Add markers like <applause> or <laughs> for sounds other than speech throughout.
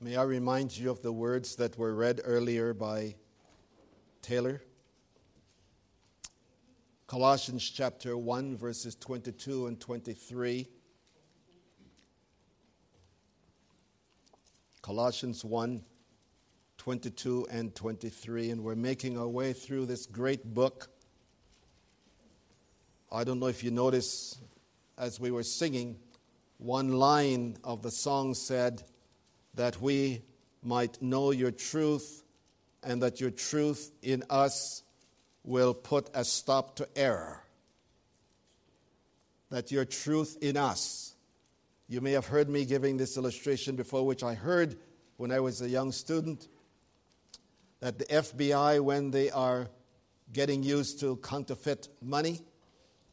May I remind you of the words that were read earlier by Taylor? Colossians chapter 1, verses 22 and 23. Colossians 1, 22 and 23. And we're making our way through this great book. I don't know if you notice as we were singing, one line of the song said, That we might know your truth, and that your truth in us will put a stop to error. That your truth in us. You may have heard me giving this illustration before, which I heard when I was a young student. That the FBI, when they are getting used to counterfeit money,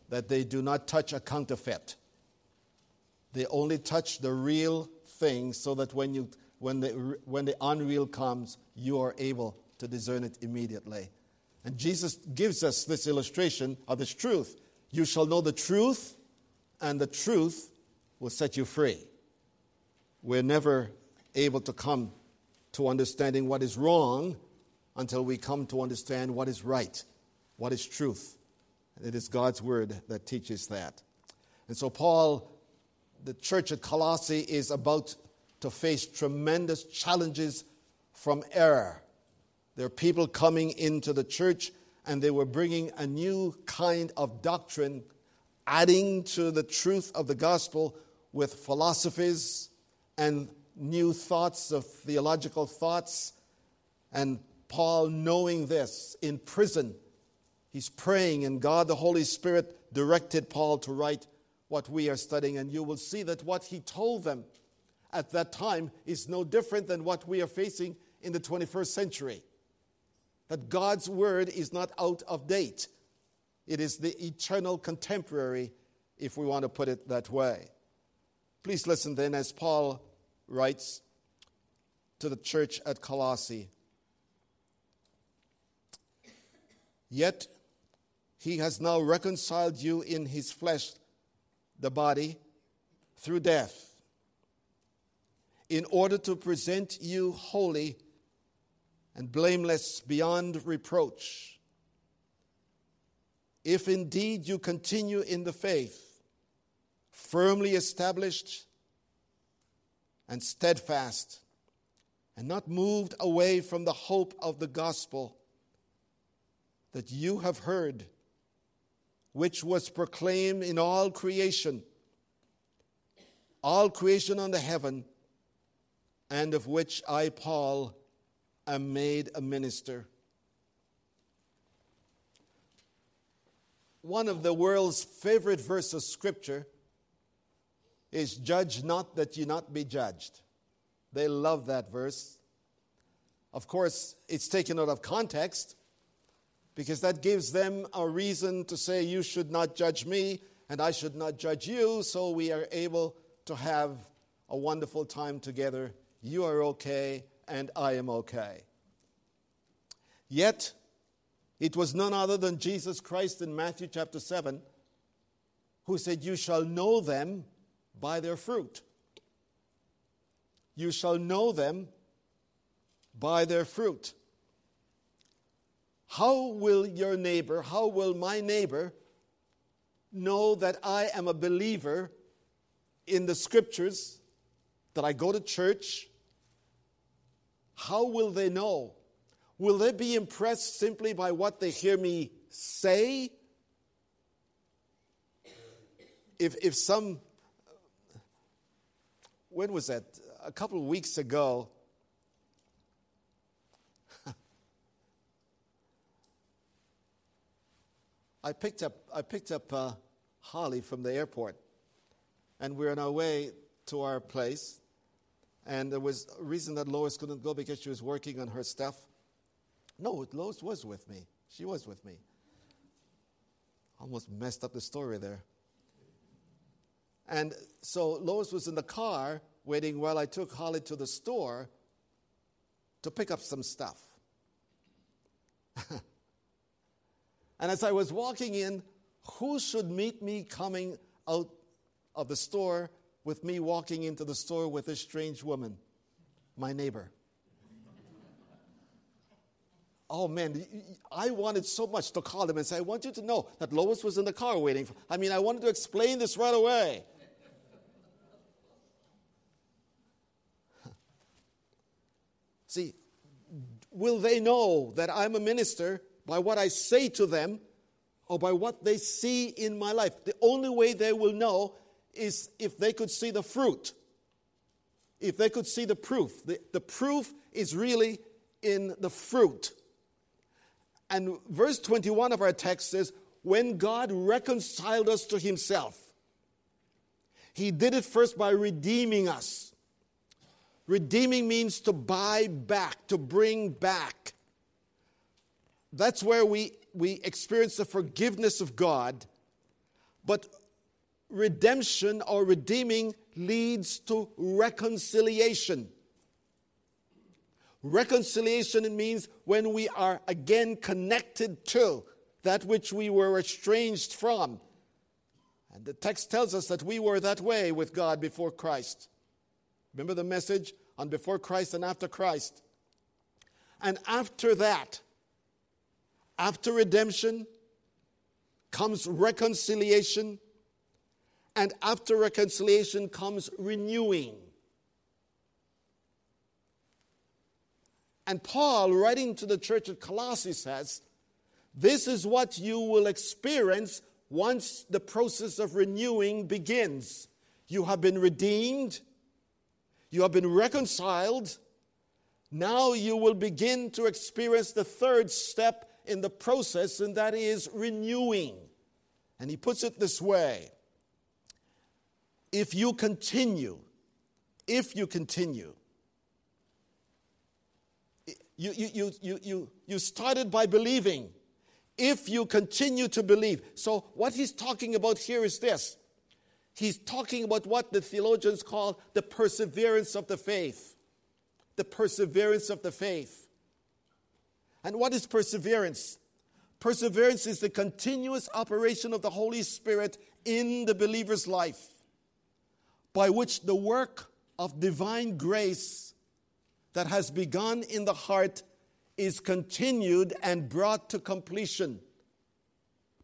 that they do not touch a counterfeit. They only touch the real thing so that when, you, when, the, when the unreal comes, you are able to discern it immediately. And Jesus gives us this illustration of this truth. You shall know the truth, and the truth will set you free. We're never able to come to understanding what is wrong until we come to understand what is right, what is truth. And it is God's word that teaches that. And so, Paul, the church at Colossae, is about to face tremendous challenges from error. There are people coming into the church and they were bringing a new kind of doctrine, adding to the truth of the gospel with philosophies and new thoughts of theological thoughts. And Paul, knowing this in prison, he's praying, and God the Holy Spirit directed Paul to write what we are studying. And you will see that what he told them at that time is no different than what we are facing in the 21st century that God's word is not out of date. It is the eternal contemporary, if we want to put it that way. Please listen then as Paul writes to the church at Colossae. Yet he has now reconciled you in his flesh, the body, through death, in order to present you holy and blameless beyond reproach. If indeed you continue in the faith, firmly established and steadfast, and not moved away from the hope of the gospel that you have heard, which was proclaimed in all creation, all creation under heaven, and of which I, Paul, am made a minister. One of the world's favorite verses of scripture is Judge not that you not be judged. They love that verse. Of course, it's taken out of context because that gives them a reason to say, You should not judge me, and I should not judge you, so we are able to have a wonderful time together. You are okay, and I am okay. Yet, it was none other than Jesus Christ in Matthew chapter 7 who said, You shall know them by their fruit. You shall know them by their fruit. How will your neighbor, how will my neighbor know that I am a believer in the scriptures, that I go to church, how will they know? Will they be impressed simply by what they hear me say? If, if some, when was that? A couple of weeks ago, I picked up, I picked up uh, Holly from the airport, and we're on our way to our place. And there was a reason that Lois couldn't go because she was working on her stuff. No, Lois was with me. She was with me. Almost messed up the story there. And so Lois was in the car waiting while I took Holly to the store to pick up some stuff. <laughs> and as I was walking in, who should meet me coming out of the store with me walking into the store with this strange woman. My neighbor. Oh man, I wanted so much to call him and say, I want you to know that Lois was in the car waiting. For, I mean, I wanted to explain this right away. <laughs> See, will they know that I'm a minister by what I say to them or by what they see in my life? The only way they will know is if they could see the fruit, if they could see the proof. The, the proof is really in the fruit. And verse 21 of our text says, When God reconciled us to himself, he did it first by redeeming us. Redeeming means to buy back, to bring back. That's where we, we experience the forgiveness of God. But redemption or redeeming leads to reconciliation. Reconciliation means when we are again connected to that which we were estranged from. And the text tells us that we were that way with God before Christ. Remember the message on before Christ and after Christ? And after that, after redemption, comes reconciliation. And after reconciliation comes renewing. And Paul, writing to the church at Colossae, says, This is what you will experience once the process of renewing begins. You have been redeemed, you have been reconciled. Now you will begin to experience the third step in the process, and that is renewing. And he puts it this way If you continue, if you continue, you, you, you, you, you started by believing. If you continue to believe. So, what he's talking about here is this he's talking about what the theologians call the perseverance of the faith. The perseverance of the faith. And what is perseverance? Perseverance is the continuous operation of the Holy Spirit in the believer's life, by which the work of divine grace that has begun in the heart is continued and brought to completion.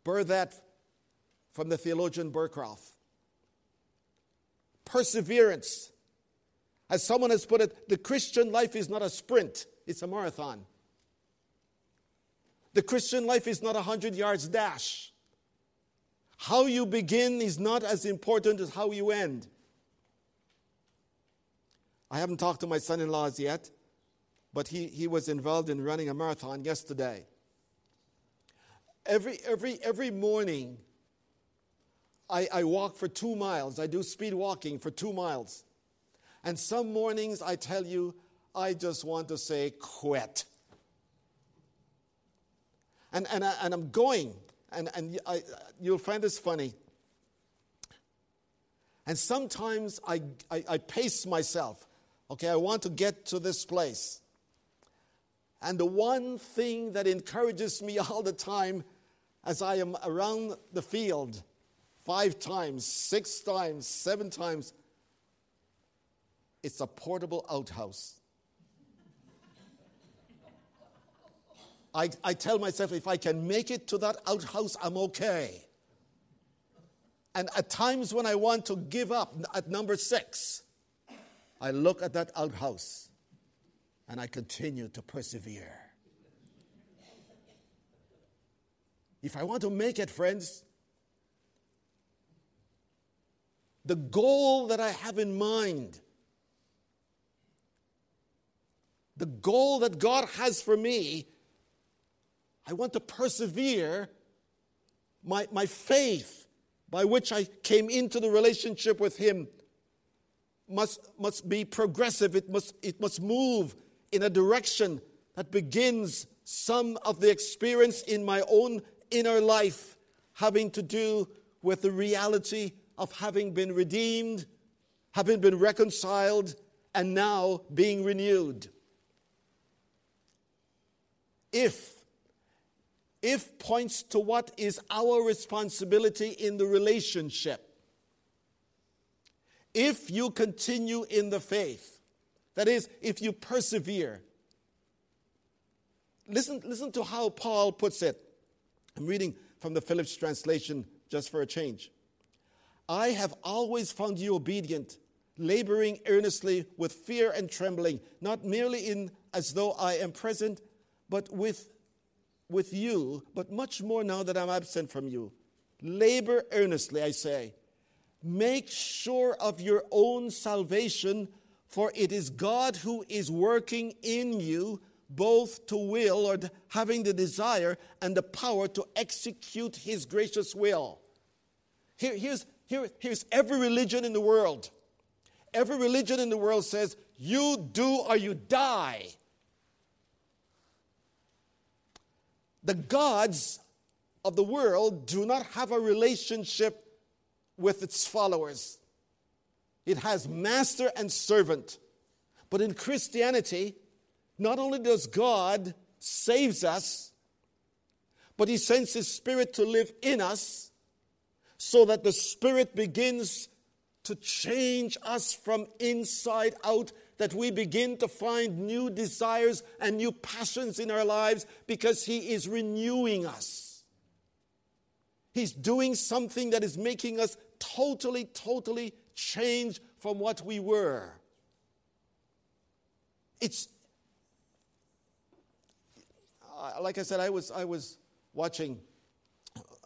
Bur that from the theologian Berkhof. Perseverance. As someone has put it, the Christian life is not a sprint, it's a marathon. The Christian life is not a 100 yards dash. How you begin is not as important as how you end. I haven't talked to my son in laws yet, but he, he was involved in running a marathon yesterday. Every, every, every morning, I, I walk for two miles. I do speed walking for two miles. And some mornings, I tell you, I just want to say, quit. And, and, I, and I'm going, and, and I, you'll find this funny. And sometimes I, I, I pace myself. Okay, I want to get to this place. And the one thing that encourages me <laughs> all the time as I am around the field five times, six times, seven times, it's a portable outhouse. I, I tell myself if I can make it to that outhouse, I'm okay. And at times when I want to give up, at number six, I look at that outhouse and I continue to persevere. If I want to make it, friends, the goal that I have in mind, the goal that God has for me, I want to persevere my, my faith by which I came into the relationship with Him must, must be progressive, it must, it must move in a direction that begins some of the experience in my own inner life having to do with the reality of having been redeemed, having been reconciled, and now being renewed. If, if points to what is our responsibility in the relationship if you continue in the faith, That is, if you persevere. Listen, listen to how Paul puts it. I'm reading from the Phillips translation just for a change. I have always found you obedient, laboring earnestly with fear and trembling, not merely in as though I am present, but with, with you, but much more now that I'm absent from you. Labor earnestly, I say. Make sure of your own salvation, for it is God who is working in you both to will or having the desire and the power to execute his gracious will. Here, here's, here, here's every religion in the world. Every religion in the world says, you do or you die. The gods of the world do not have a relationship with its followers. It has master and servant. But in Christianity, not only does God saves us, but he sends his spirit to live in us so that the spirit begins to change us from inside out that we begin to find new desires and new passions in our lives because he is renewing us. He's doing something that is making us totally, totally change from what we were. It's, like I said, I was, I was watching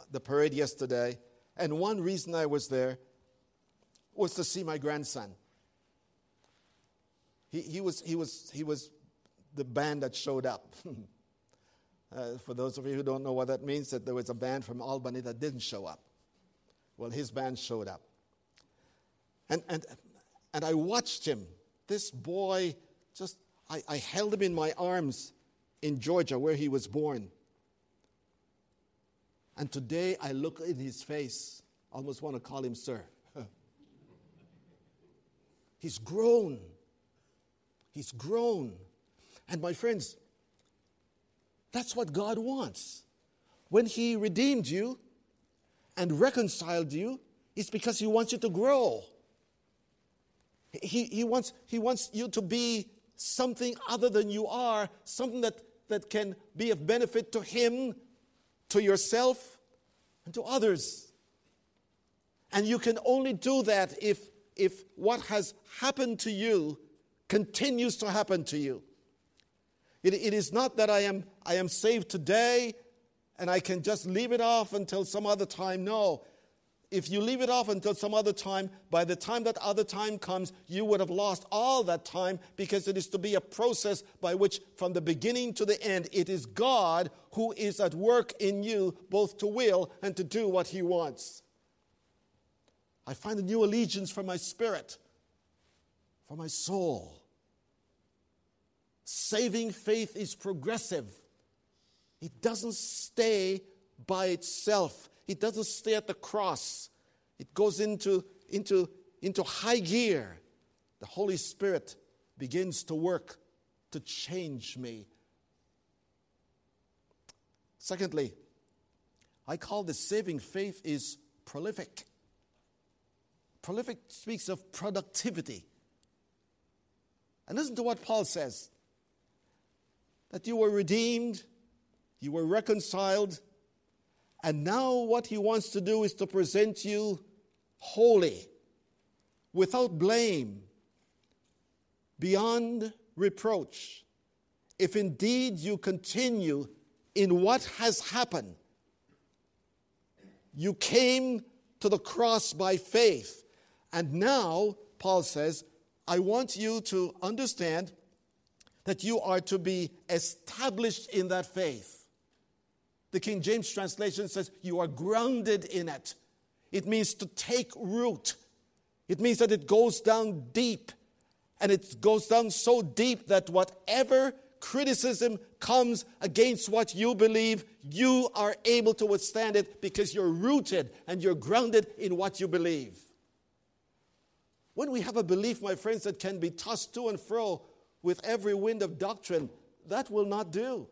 the parade yesterday, and one reason I was there was to see my grandson. He, he, was, he, was, he was the band that showed up. <laughs> uh, for those of you who don't know what that means, that there was a band from Albany that didn't show up. Well, his band showed up. And, and, and I watched him. This boy, just, I, I held him in my arms in Georgia, where he was born. And today I look in his face, almost want to call him sir. <laughs> He's grown. He's grown. And my friends, that's what God wants. When He redeemed you and reconciled you, it's because He wants you to grow. He, he, wants, he wants you to be something other than you are, something that, that can be of benefit to Him, to yourself, and to others. And you can only do that if, if what has happened to you continues to happen to you. It, it is not that I am, I am saved today and I can just leave it off until some other time. No, if you leave it off until some other time, by the time that other time comes, you would have lost all that time because it is to be a process by which, from the beginning to the end, it is God who is at work in you, both to will and to do what He wants. I find a new allegiance for my spirit, for my soul. Saving faith is progressive, it doesn't stay by itself. It doesn't stay at the cross, it goes into, into, into high gear. The Holy Spirit begins to work to change me. Secondly, I call the saving faith is prolific. Prolific speaks of productivity. And listen to what Paul says that you were redeemed, you were reconciled, and now, what he wants to do is to present you holy, without blame, beyond reproach. If indeed you continue in what has happened, you came to the cross by faith. And now, Paul says, I want you to understand that you are to be established in that faith. The King James translation says, You are grounded in it. It means to take root. It means that it goes down deep. And it goes down so deep that whatever criticism comes against what you believe, you are able to withstand it because you're rooted and you're grounded in what you believe. When we have a belief, my friends, that can be tossed to and fro with every wind of doctrine, that will not do.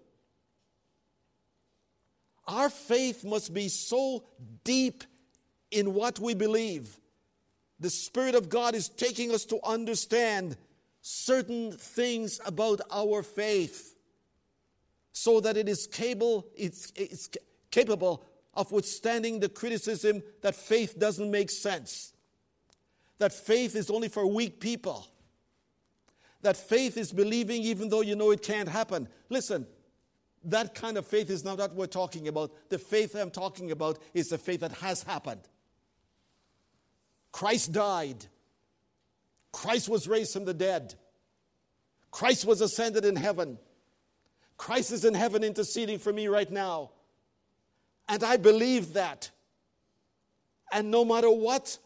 Our faith must be so deep in what we believe. The Spirit of God is taking us to understand certain things about our faith so that it is capable, it's, it's capable of withstanding the criticism that faith doesn't make sense, that faith is only for weak people, that faith is believing even though you know it can't happen. Listen, that kind of faith is not what we're talking about. The faith I'm talking about is the faith that has happened. Christ died. Christ was raised from the dead. Christ was ascended in heaven. Christ is in heaven interceding for me right now. And I believe that. And no matter what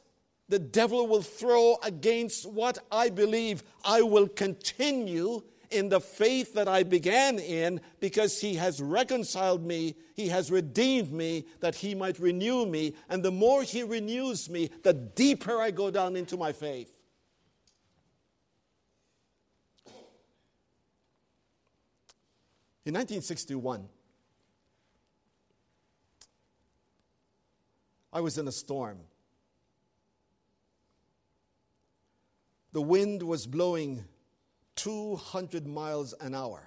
the devil will throw against what I believe, I will continue in the faith that I began in because he has reconciled me, he has redeemed me, that he might renew me. And the more he renews me, the deeper I go down into my faith. In 1961, I was in a storm. The wind was blowing 200 miles an hour.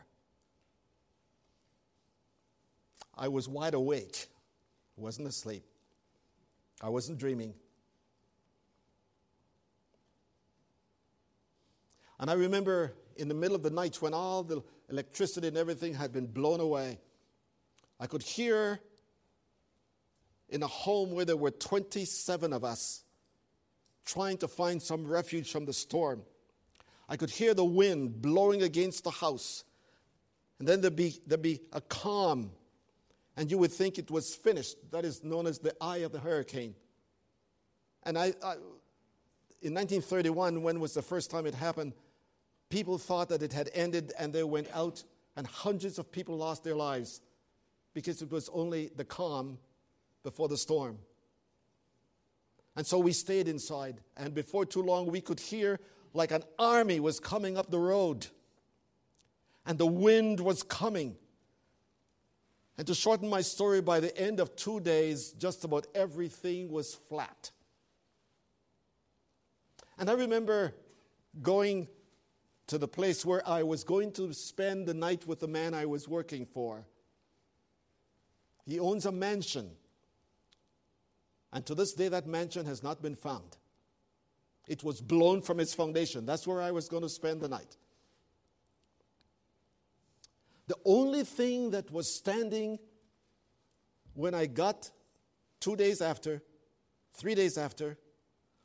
I was wide awake, I wasn't asleep, I wasn't dreaming. And I remember in the middle of the night when all the electricity and everything had been blown away, I could hear in a home where there were 27 of us trying to find some refuge from the storm. I could hear the wind blowing against the house. And then there'd be, there'd be a calm, and you would think it was finished. That is known as the eye of the hurricane. And I, I in 1931, when was the first time it happened, people thought that it had ended and they went out, and hundreds of people lost their lives because it was only the calm before the storm. And so we stayed inside, and before too long, we could hear like an army was coming up the road, and the wind was coming. And to shorten my story, by the end of two days, just about everything was flat. And I remember going to the place where I was going to spend the night with the man I was working for. He owns a mansion and to this day, that mansion has not been found. It was blown from its foundation. That's where I was going to spend the night. The only thing that was standing when I got two days after, three days after,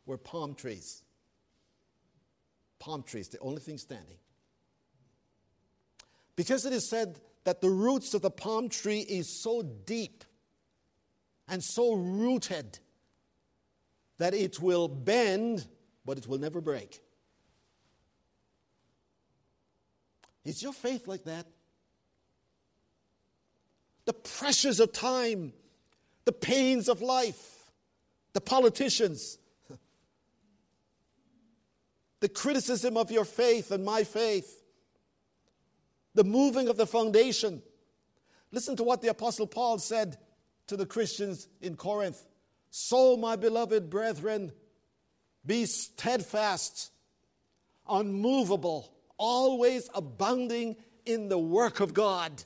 were palm trees. Palm trees, the only thing standing. Because it is said that the roots of the palm tree is so deep and so rooted that it will bend, but it will never break. Is your faith like that? The pressures of time, the pains of life, the politicians, <laughs> the criticism of your faith and my faith, the moving of the foundation. Listen to what the Apostle Paul said to the Christians in Corinth. So, my beloved brethren, be steadfast, unmovable, always abounding in the work of God.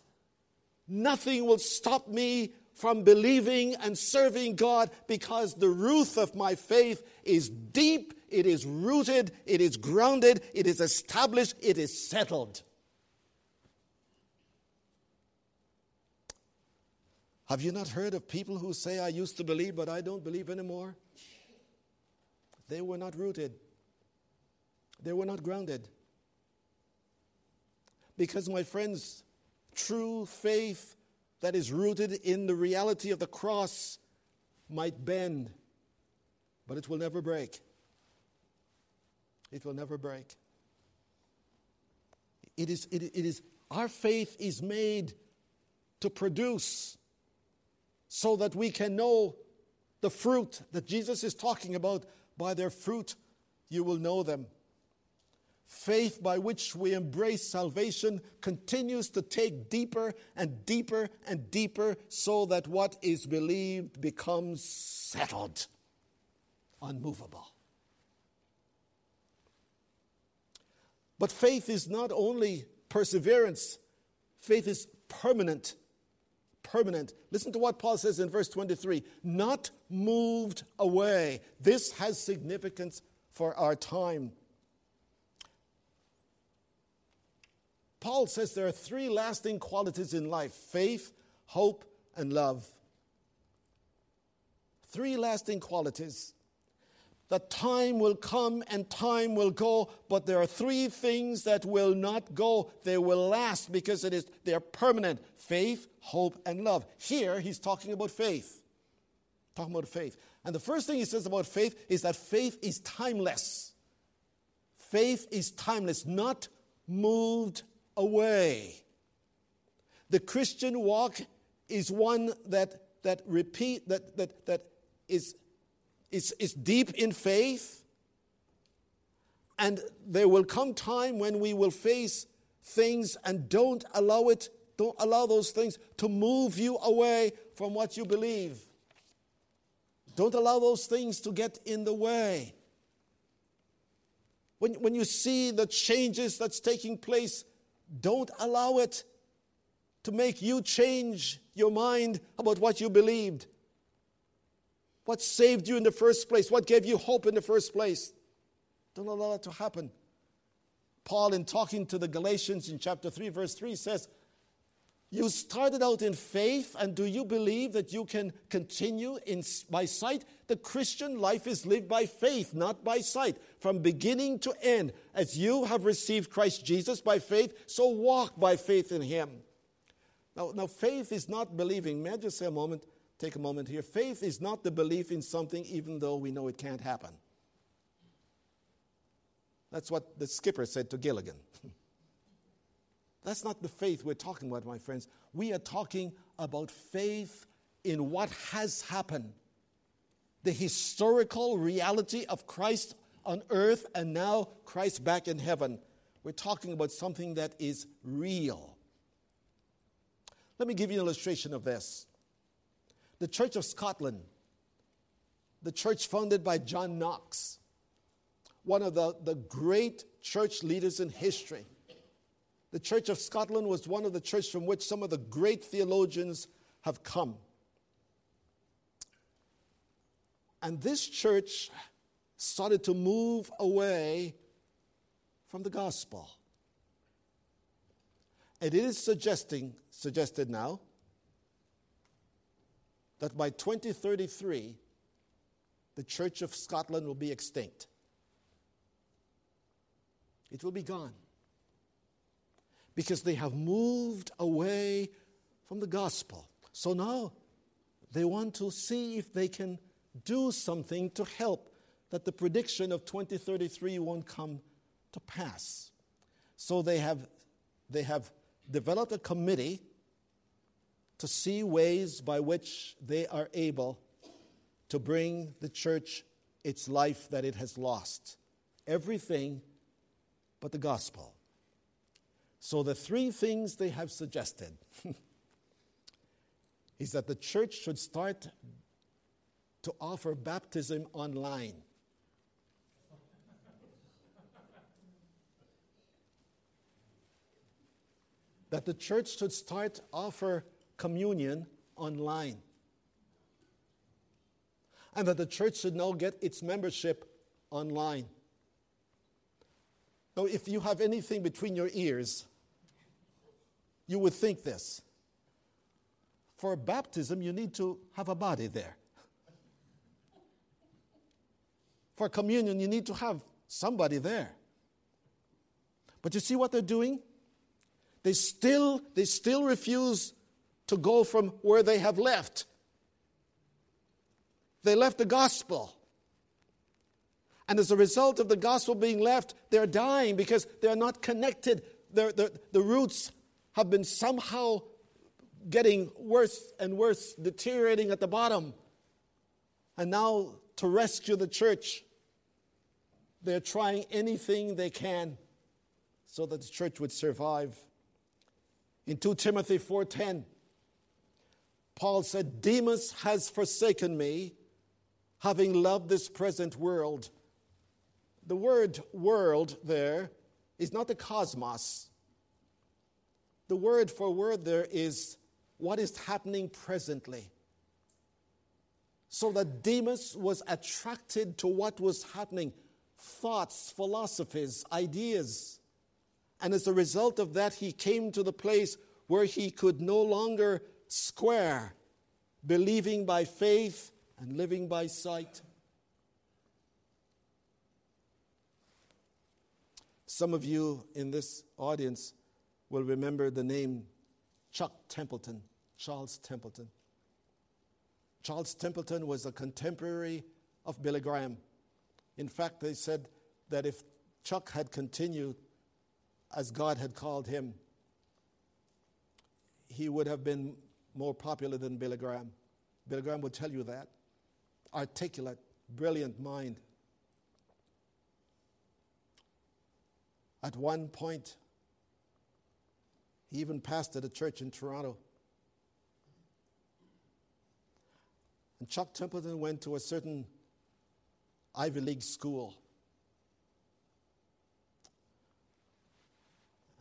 Nothing will stop me from believing and serving God because the root of my faith is deep, it is rooted, it is grounded, it is established, it is settled. Have you not heard of people who say, I used to believe, but I don't believe anymore? They were not rooted, they were not grounded. Because, my friends, true faith that is rooted in the reality of the cross might bend, but it will never break. It will never break. It is, it, it is, our faith is made to produce so that we can know the fruit that Jesus is talking about. By their fruit, you will know them. Faith by which we embrace salvation continues to take deeper and deeper and deeper so that what is believed becomes settled, unmovable. But faith is not only perseverance, faith is permanent. Permanent. Listen to what Paul says in verse 23 not moved away. This has significance for our time. Paul says there are three lasting qualities in life faith, hope, and love. Three lasting qualities that time will come and time will go, but there are three things that will not go. They will last because it is they're permanent. Faith, hope, and love. Here he's talking about faith. Talking about faith. And the first thing he says about faith is that faith is timeless. Faith is timeless, not moved away. The Christian walk is one that that repeat that that that is is, is deep in faith. And there will come time when we will face things and don't allow it, don't allow those things to move you away from what you believe. Don't allow those things to get in the way. When, when you see the changes that's taking place, don't allow it to make you change your mind about what you believed. What saved you in the first place? What gave you hope in the first place? Don't allow that to happen. Paul, in talking to the Galatians in chapter 3, verse 3, says, You started out in faith, and do you believe that you can continue in, by sight? The Christian life is lived by faith, not by sight, from beginning to end. As you have received Christ Jesus by faith, so walk by faith in Him. Now, now faith is not believing. May I just say a moment? Take a moment here. Faith is not the belief in something even though we know it can't happen. That's what the skipper said to Gilligan. <laughs> That's not the faith we're talking about, my friends. We are talking about faith in what has happened the historical reality of Christ on earth and now Christ back in heaven. We're talking about something that is real. Let me give you an illustration of this. The Church of Scotland, the church founded by John Knox, one of the, the great church leaders in history. The Church of Scotland was one of the churches from which some of the great theologians have come. And this church started to move away from the gospel. And it is suggesting, suggested now that by 2033, the Church of Scotland will be extinct. It will be gone. Because they have moved away from the gospel. So now they want to see if they can do something to help that the prediction of 2033 won't come to pass. So they have, they have developed a committee to see ways by which they are able to bring the church its life that it has lost. Everything but the gospel. So, the three things they have suggested <laughs> is that the church should start to offer baptism online. that the church should start offer communion online. And that the church should now get its membership online. Now, if you have anything between your ears, you would think this. For baptism, you need to have a body there. For communion, you need to have somebody there. But you see what they're doing? They still, they still refuse to go from where they have left. They left the gospel. And as a result of the gospel being left, they're dying because they're not connected. They're, they're, the roots have been somehow getting worse and worse, deteriorating at the bottom. And now, to rescue the church, they're trying anything they can so that the church would survive. In 2 Timothy 4:10, Paul said, Demas has forsaken me, having loved this present world. The word world there is not the cosmos. The word for word there is what is happening presently. So that Demas was attracted to what was happening thoughts, philosophies, ideas. And as a result of that, he came to the place where he could no longer square believing by faith and living by sight. Some of you in this audience will remember the name Chuck Templeton, Charles Templeton. Charles Templeton was a contemporary of Billy Graham. In fact, they said that if Chuck had continued as God had called him, he would have been more popular than Billy Graham. Billy Graham would tell you that. Articulate, brilliant mind. At one point, he even pastored a church in Toronto. And Chuck Templeton went to a certain Ivy League school.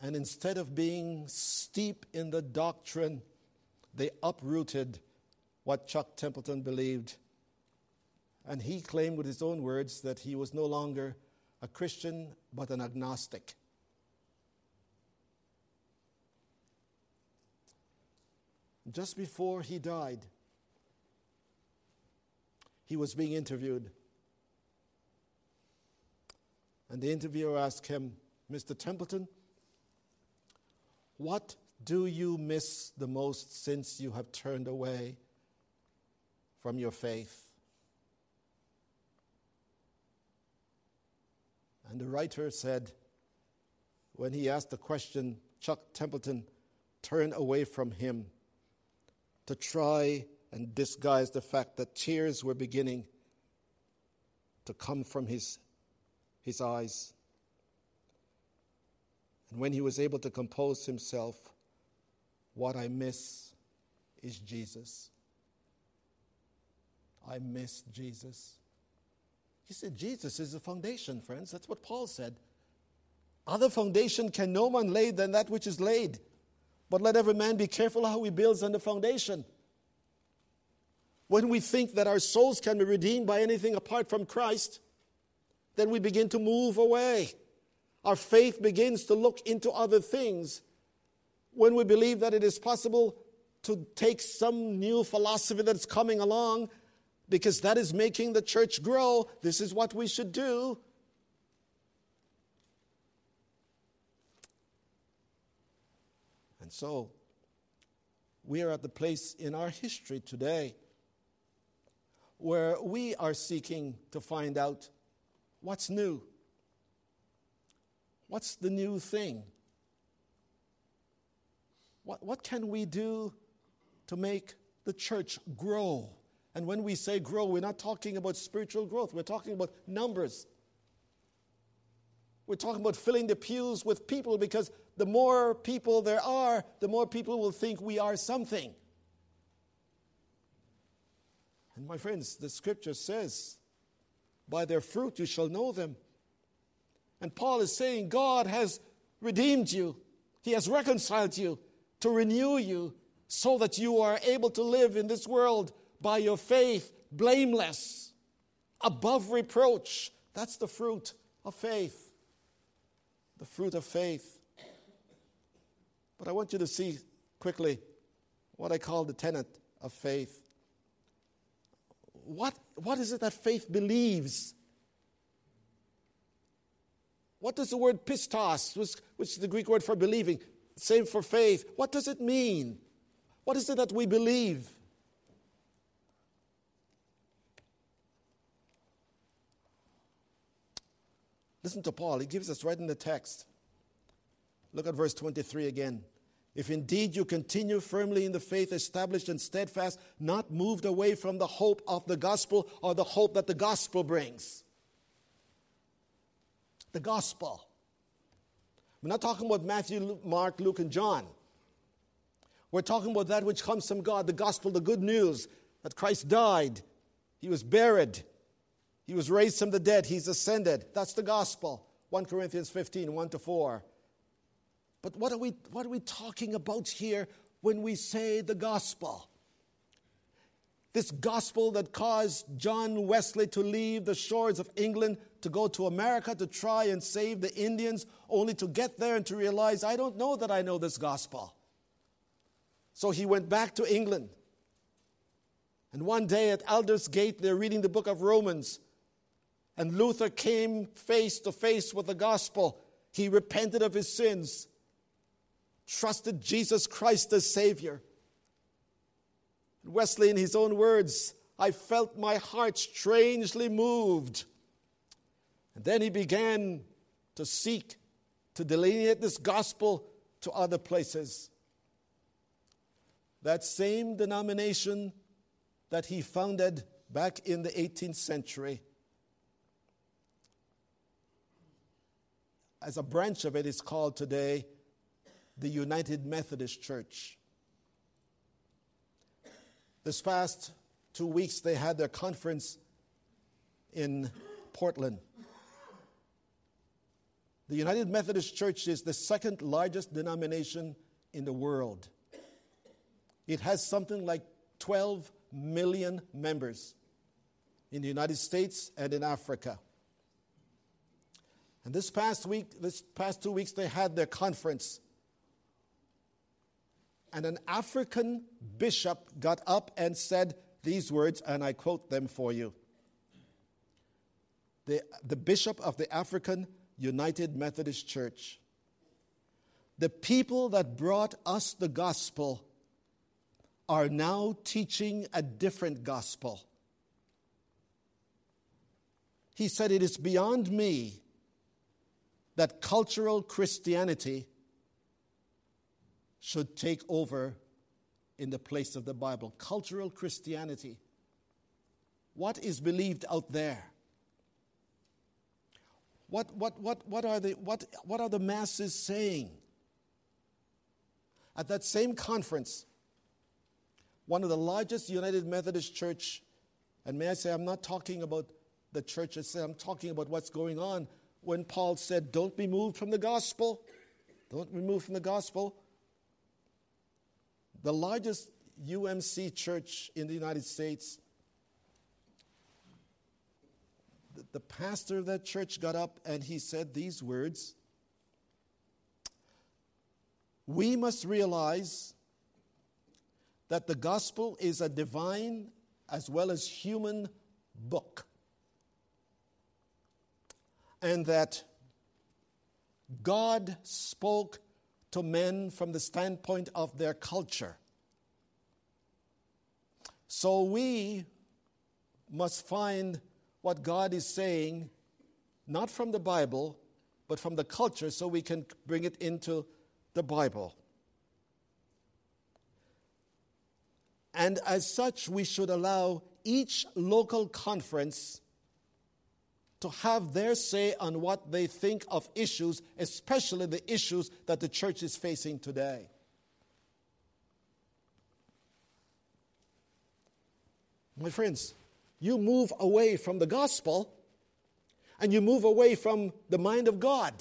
And instead of being steep in the doctrine, they uprooted what Chuck Templeton believed. And he claimed with his own words that he was no longer a Christian but an agnostic. Just before he died, he was being interviewed. And the interviewer asked him, Mr. Templeton, what do you miss the most since you have turned away from your faith? And the writer said, when he asked the question, Chuck Templeton turned away from him to try and disguise the fact that tears were beginning to come from his, his eyes. And when he was able to compose himself, what I miss is Jesus. I miss Jesus. He said, Jesus is the foundation, friends. That's what Paul said. Other foundation can no man lay than that which is laid. But let every man be careful how he builds on the foundation. When we think that our souls can be redeemed by anything apart from Christ, then we begin to move away. Our faith begins to look into other things. When we believe that it is possible to take some new philosophy that's coming along because that is making the church grow, this is what we should do. And so, we are at the place in our history today where we are seeking to find out what's new. What's the new thing? What, what can we do to make the church grow? And when we say grow, we're not talking about spiritual growth, we're talking about numbers. We're talking about filling the pews with people because the more people there are, the more people will think we are something. And my friends, the scripture says, By their fruit you shall know them. And Paul is saying, God has redeemed you, He has reconciled you to renew you so that you are able to live in this world by your faith, blameless, above reproach. That's the fruit of faith. The fruit of faith. But I want you to see quickly what I call the tenet of faith what, what is it that faith believes? What does the word pistos, which, which is the Greek word for believing, same for faith, what does it mean? What is it that we believe? Listen to Paul, he gives us right in the text. Look at verse 23 again. If indeed you continue firmly in the faith, established and steadfast, not moved away from the hope of the gospel or the hope that the gospel brings. The gospel. We're not talking about Matthew, Mark, Luke, and John. We're talking about that which comes from God, the gospel, the good news that Christ died, He was buried, He was raised from the dead, He's ascended. That's the gospel. 1 Corinthians 15, 1 to 4. But what are we, what are we talking about here when we say the gospel? This gospel that caused John Wesley to leave the shores of England to go to America to try and save the Indians, only to get there and to realize, I don't know that I know this gospel. So he went back to England. And one day at Aldersgate, they're reading the book of Romans. And Luther came face to face with the gospel. He repented of his sins, trusted Jesus Christ as Savior. Wesley, in his own words, I felt my heart strangely moved. And then he began to seek to delineate this gospel to other places. That same denomination that he founded back in the 18th century, as a branch of it, is called today the United Methodist Church. This past two weeks, they had their conference in Portland. The United Methodist Church is the second largest denomination in the world. It has something like 12 million members in the United States and in Africa. And this past week, this past two weeks, they had their conference and an African bishop got up and said these words, and I quote them for you. The, the bishop of the African United Methodist Church. The people that brought us the gospel are now teaching a different gospel. He said, It is beyond me that cultural Christianity should take over in the place of the Bible. Cultural Christianity. What is believed out there? What, what, what, what, are the, what, what are the masses saying? At that same conference, one of the largest United Methodist Church, and may I say, I'm not talking about the church itself, I'm talking about what's going on when Paul said, Don't be moved from the gospel. Don't be moved from the gospel the largest UMC church in the United States, the, pastor of that church got up and he said these words We must realize that the gospel is a divine as well as human book. And that God spoke to men from the standpoint of their culture. So we must find what God is saying, not from the Bible, but from the culture, so we can bring it into the Bible. And as such, we should allow each local conference to have their say on what they think of issues, especially the issues that the church is facing today. My friends, you move away from the gospel and you move away from the mind of God.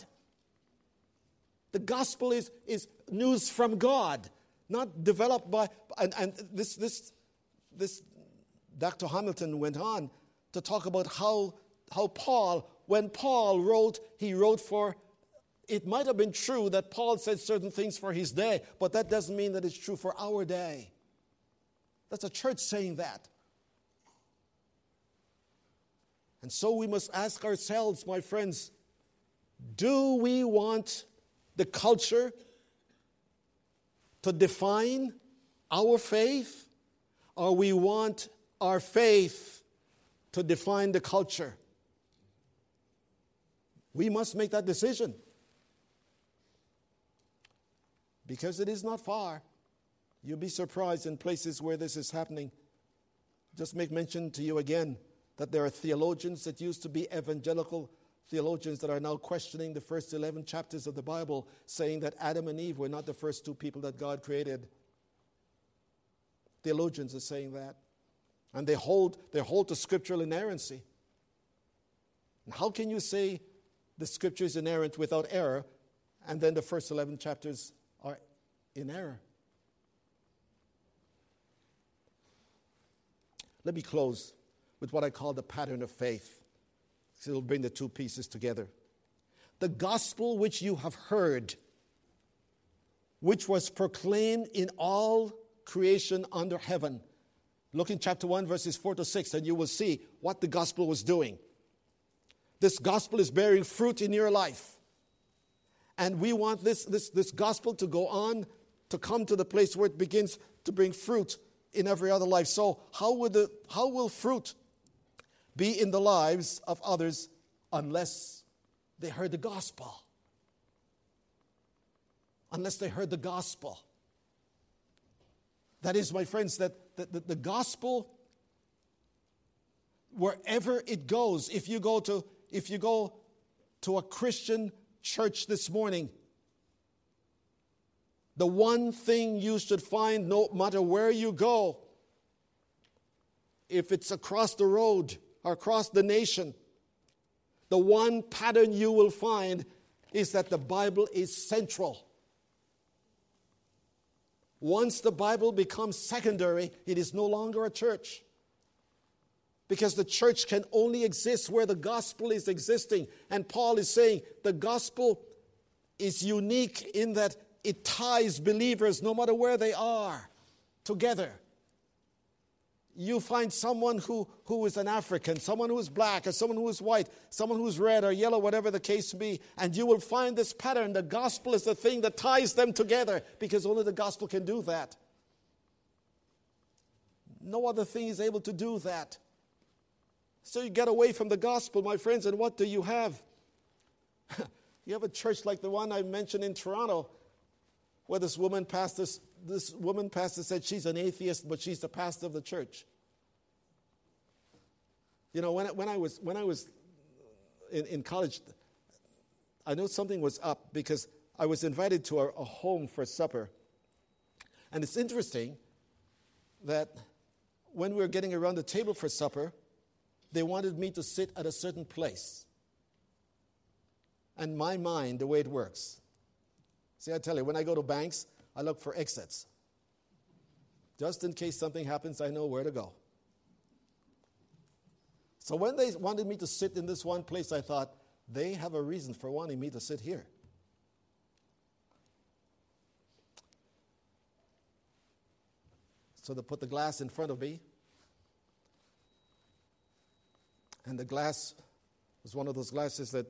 The gospel is, is news from God, not developed by, and, and this, this, this, Dr. Hamilton went on to talk about how how Paul, when Paul wrote, he wrote for, it might have been true that Paul said certain things for his day, but that doesn't mean that it's true for our day. That's a church saying that. And so we must ask ourselves, my friends, do we want the culture to define our faith, or we want our faith to define the culture? We must make that decision. Because it is not far. You'll be surprised in places where this is happening. Just make mention to you again that there are theologians that used to be evangelical theologians that are now questioning the first 11 chapters of the Bible, saying that Adam and Eve were not the first two people that God created. Theologians are saying that. And they hold, they hold to scriptural inerrancy. And how can you say the scripture is inerrant without error, and then the first 11 chapters are in error. Let me close with what I call the pattern of faith. So it'll bring the two pieces together. The gospel which you have heard, which was proclaimed in all creation under heaven. Look in chapter 1, verses 4 to 6, and you will see what the gospel was doing. This gospel is bearing fruit in your life. And we want this, this, this gospel to go on to come to the place where it begins to bring fruit in every other life. So, how, would the, how will fruit be in the lives of others unless they heard the gospel? Unless they heard the gospel. That is, my friends, that the, the, gospel, wherever it goes, if you go to if you go to a Christian church this morning, the one thing you should find no matter where you go, if it's across the road across the nation, the one pattern you will find is that the Bible is central. Once the Bible becomes secondary, it is no longer a church. Because the church can only exist where the gospel is existing. And Paul is saying the gospel is unique in that it ties believers, no matter where they are, together. You find someone who, who is an African, someone who is black, or someone who is white, someone who is red or yellow, whatever the case be, and you will find this pattern. The gospel is the thing that ties them together because only the gospel can do that. No other thing is able to do that. So you get away from the gospel, my friends, and what do you have? <laughs> you have a church like the one I mentioned in Toronto, where this woman pastor, this woman pastor said she's an atheist, but she's the pastor of the church. You know, when, when I was, when I was in, in college, I know something was up because I was invited to a, a home for supper. And it's interesting that when we were getting around the table for supper, they wanted me to sit at a certain place. And my mind, the way it works. See, I tell you, when I go to banks, I look for exits. Just in case something happens, I know where to go. So when they wanted me to sit in this one place, I thought, they have a reason for wanting me to sit here. So they put the glass in front of me, And the glass was one of those glasses that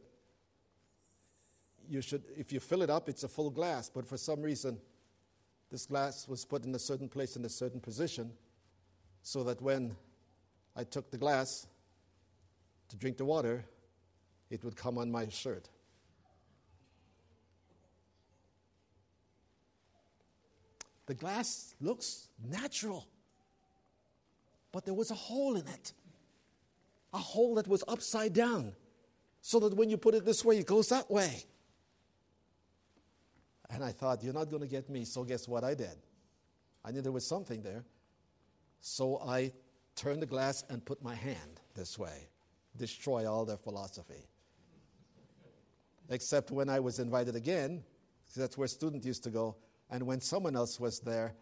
you should, if you fill it up, it's a full glass. But for some reason, this glass was put in a certain place in a certain position so that when I took the glass to drink the water, it would come on my shirt. The glass looks natural, but there was a hole in it a hole that was upside down so that when you put it this way, it goes that way. And I thought, you're not going to get me. So guess what I did? I knew there was something there. So I turned the glass and put my hand this way, destroy all their philosophy. Except when I was invited again, that's where students used to go, and when someone else was there,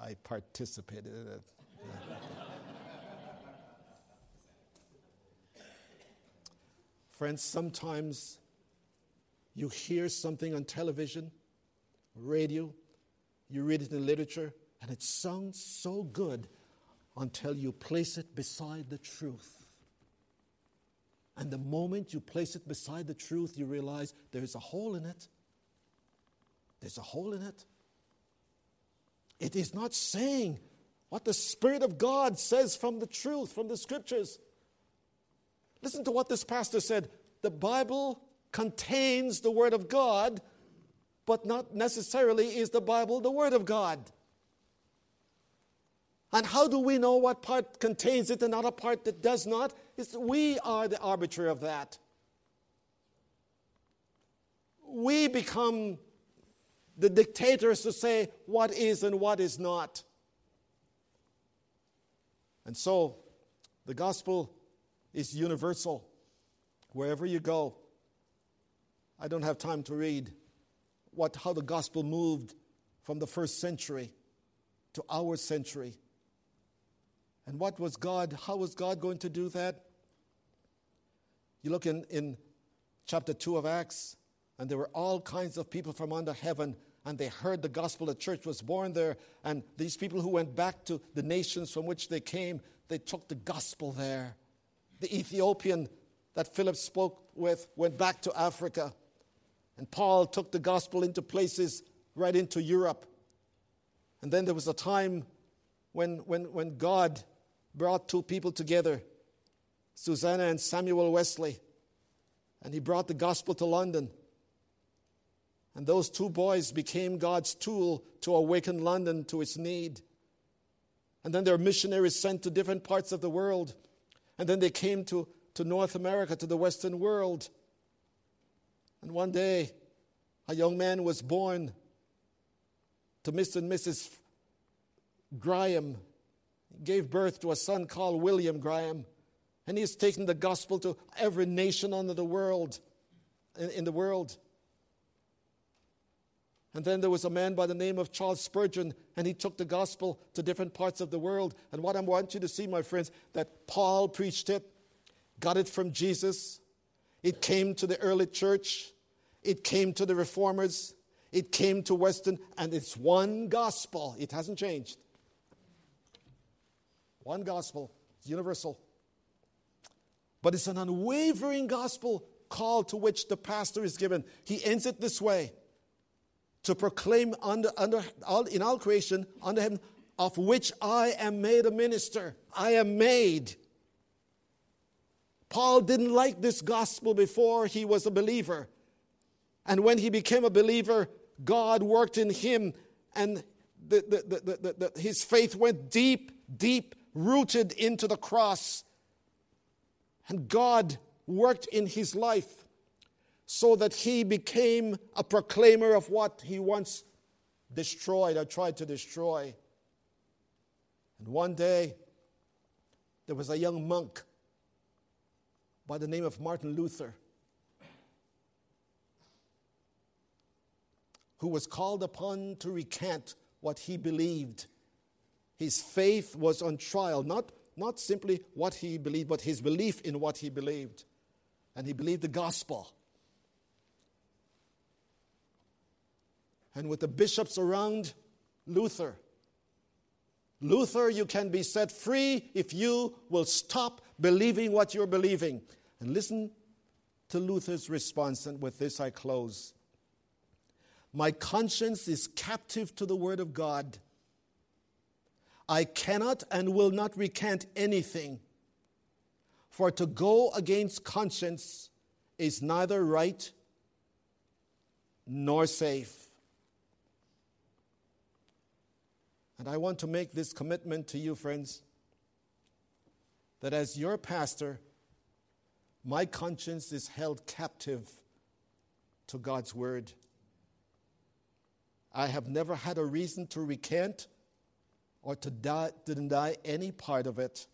I participated in it. <laughs> Friends, sometimes you hear something on television, radio, you read it in literature, and it sounds so good until you place it beside the truth. And the moment you place it beside the truth, you realize there's a hole in it. There's a hole in it. It is not saying what the Spirit of God says from the truth, from the scriptures. Listen to what this pastor said. The Bible contains the Word of God, but not necessarily is the Bible the Word of God. And how do we know what part contains it and other part that does not? It's, we are the arbiter of that. We become the dictators to say what is and what is not. And so, the gospel is universal. Wherever you go, I don't have time to read what, how the gospel moved from the first century to our century. And what was God, how was God going to do that? You look in, in chapter 2 of Acts, and there were all kinds of people from under heaven, and they heard the gospel. The church was born there, and these people who went back to the nations from which they came, they took the gospel there. The Ethiopian that Philip spoke with went back to Africa, and Paul took the gospel into places right into Europe. And then there was a time when, when, when God brought two people together, Susanna and Samuel Wesley, and he brought the gospel to London. And those two boys became God's tool to awaken London to its need. And then there missionaries sent to different parts of the world. And then they came to, to North America, to the Western world. And one day, a young man was born to Mr. and Mrs. Graham, He gave birth to a son called William Graham. And he has taken the gospel to every nation under the world, in, in the world. And then there was a man by the name of Charles Spurgeon, and he took the gospel to different parts of the world. And what I want you to see, my friends, that Paul preached it, got it from Jesus. It came to the early church, it came to the reformers, it came to Western, and it's one gospel. It hasn't changed. One gospel, it's universal. But it's an unwavering gospel call to which the pastor is given. He ends it this way to proclaim under, under, all, in all creation under heaven, of which I am made a minister. I am made. Paul didn't like this gospel before he was a believer. And when he became a believer, God worked in him, and the, the, the, his faith went deep, deep, rooted into the cross. And God worked in his life so that he became a proclaimer of what he once destroyed or tried to destroy. And one day, there was a young monk by the name of Martin Luther who was called upon to recant what he believed. His faith was on trial, not not simply what he believed, but his belief in what he believed. And he believed the gospel. And with the bishops around Luther, Luther, you can be set free if you will stop believing what you're believing. And listen to Luther's response, and with this I close. My conscience is captive to the Word of God. I cannot and will not recant anything. For to go against conscience is neither right nor safe. And I want to make this commitment to you, friends, that as your pastor, my conscience is held captive to God's word. I have never had a reason to recant or to, die, deny any part of it.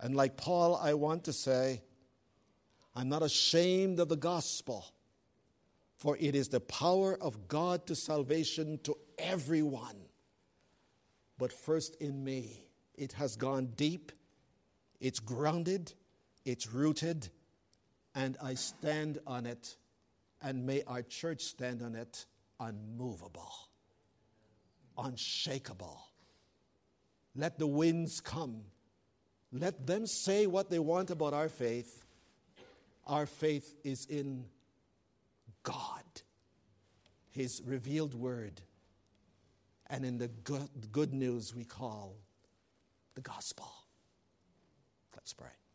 And like Paul, I want to say, I'm not ashamed of the gospel, for it is the power of God to salvation to everyone. But first in me, it has gone deep, it's grounded, it's rooted, and I stand on it, and may our church stand on it unmovable unshakable. Let the winds come. Let them say what they want about our faith. Our faith is in God, His revealed word, and in the good, news we call the gospel. Let's pray.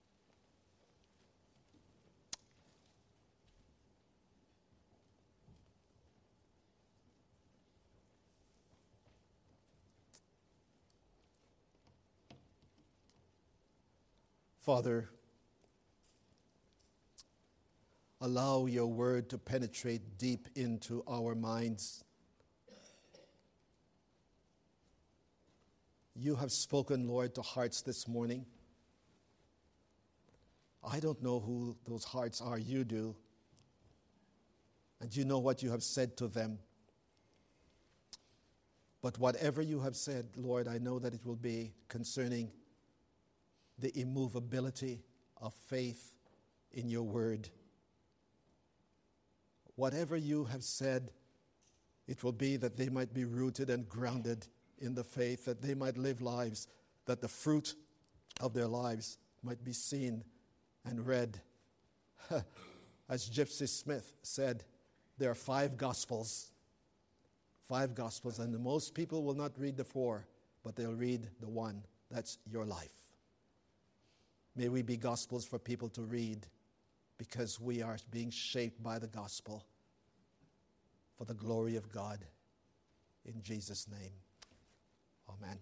Father, allow your word to penetrate deep into our minds. You have spoken, Lord, to hearts this morning. I don't know who those hearts are, you do. and you know what you have said to them. But whatever you have said, Lord, I know that it will be concerning the immovability of faith in your word. Whatever you have said, it will be that they might be rooted and grounded in the faith, that they might live lives, that the fruit of their lives might be seen and read. <laughs> As Gypsy Smith said, there are five gospels. Five gospels, and most people will not read the four, but they'll read the one. That's your life. May we be gospels for people to read because we are being shaped by the gospel for the glory of God. In Jesus' name, amen.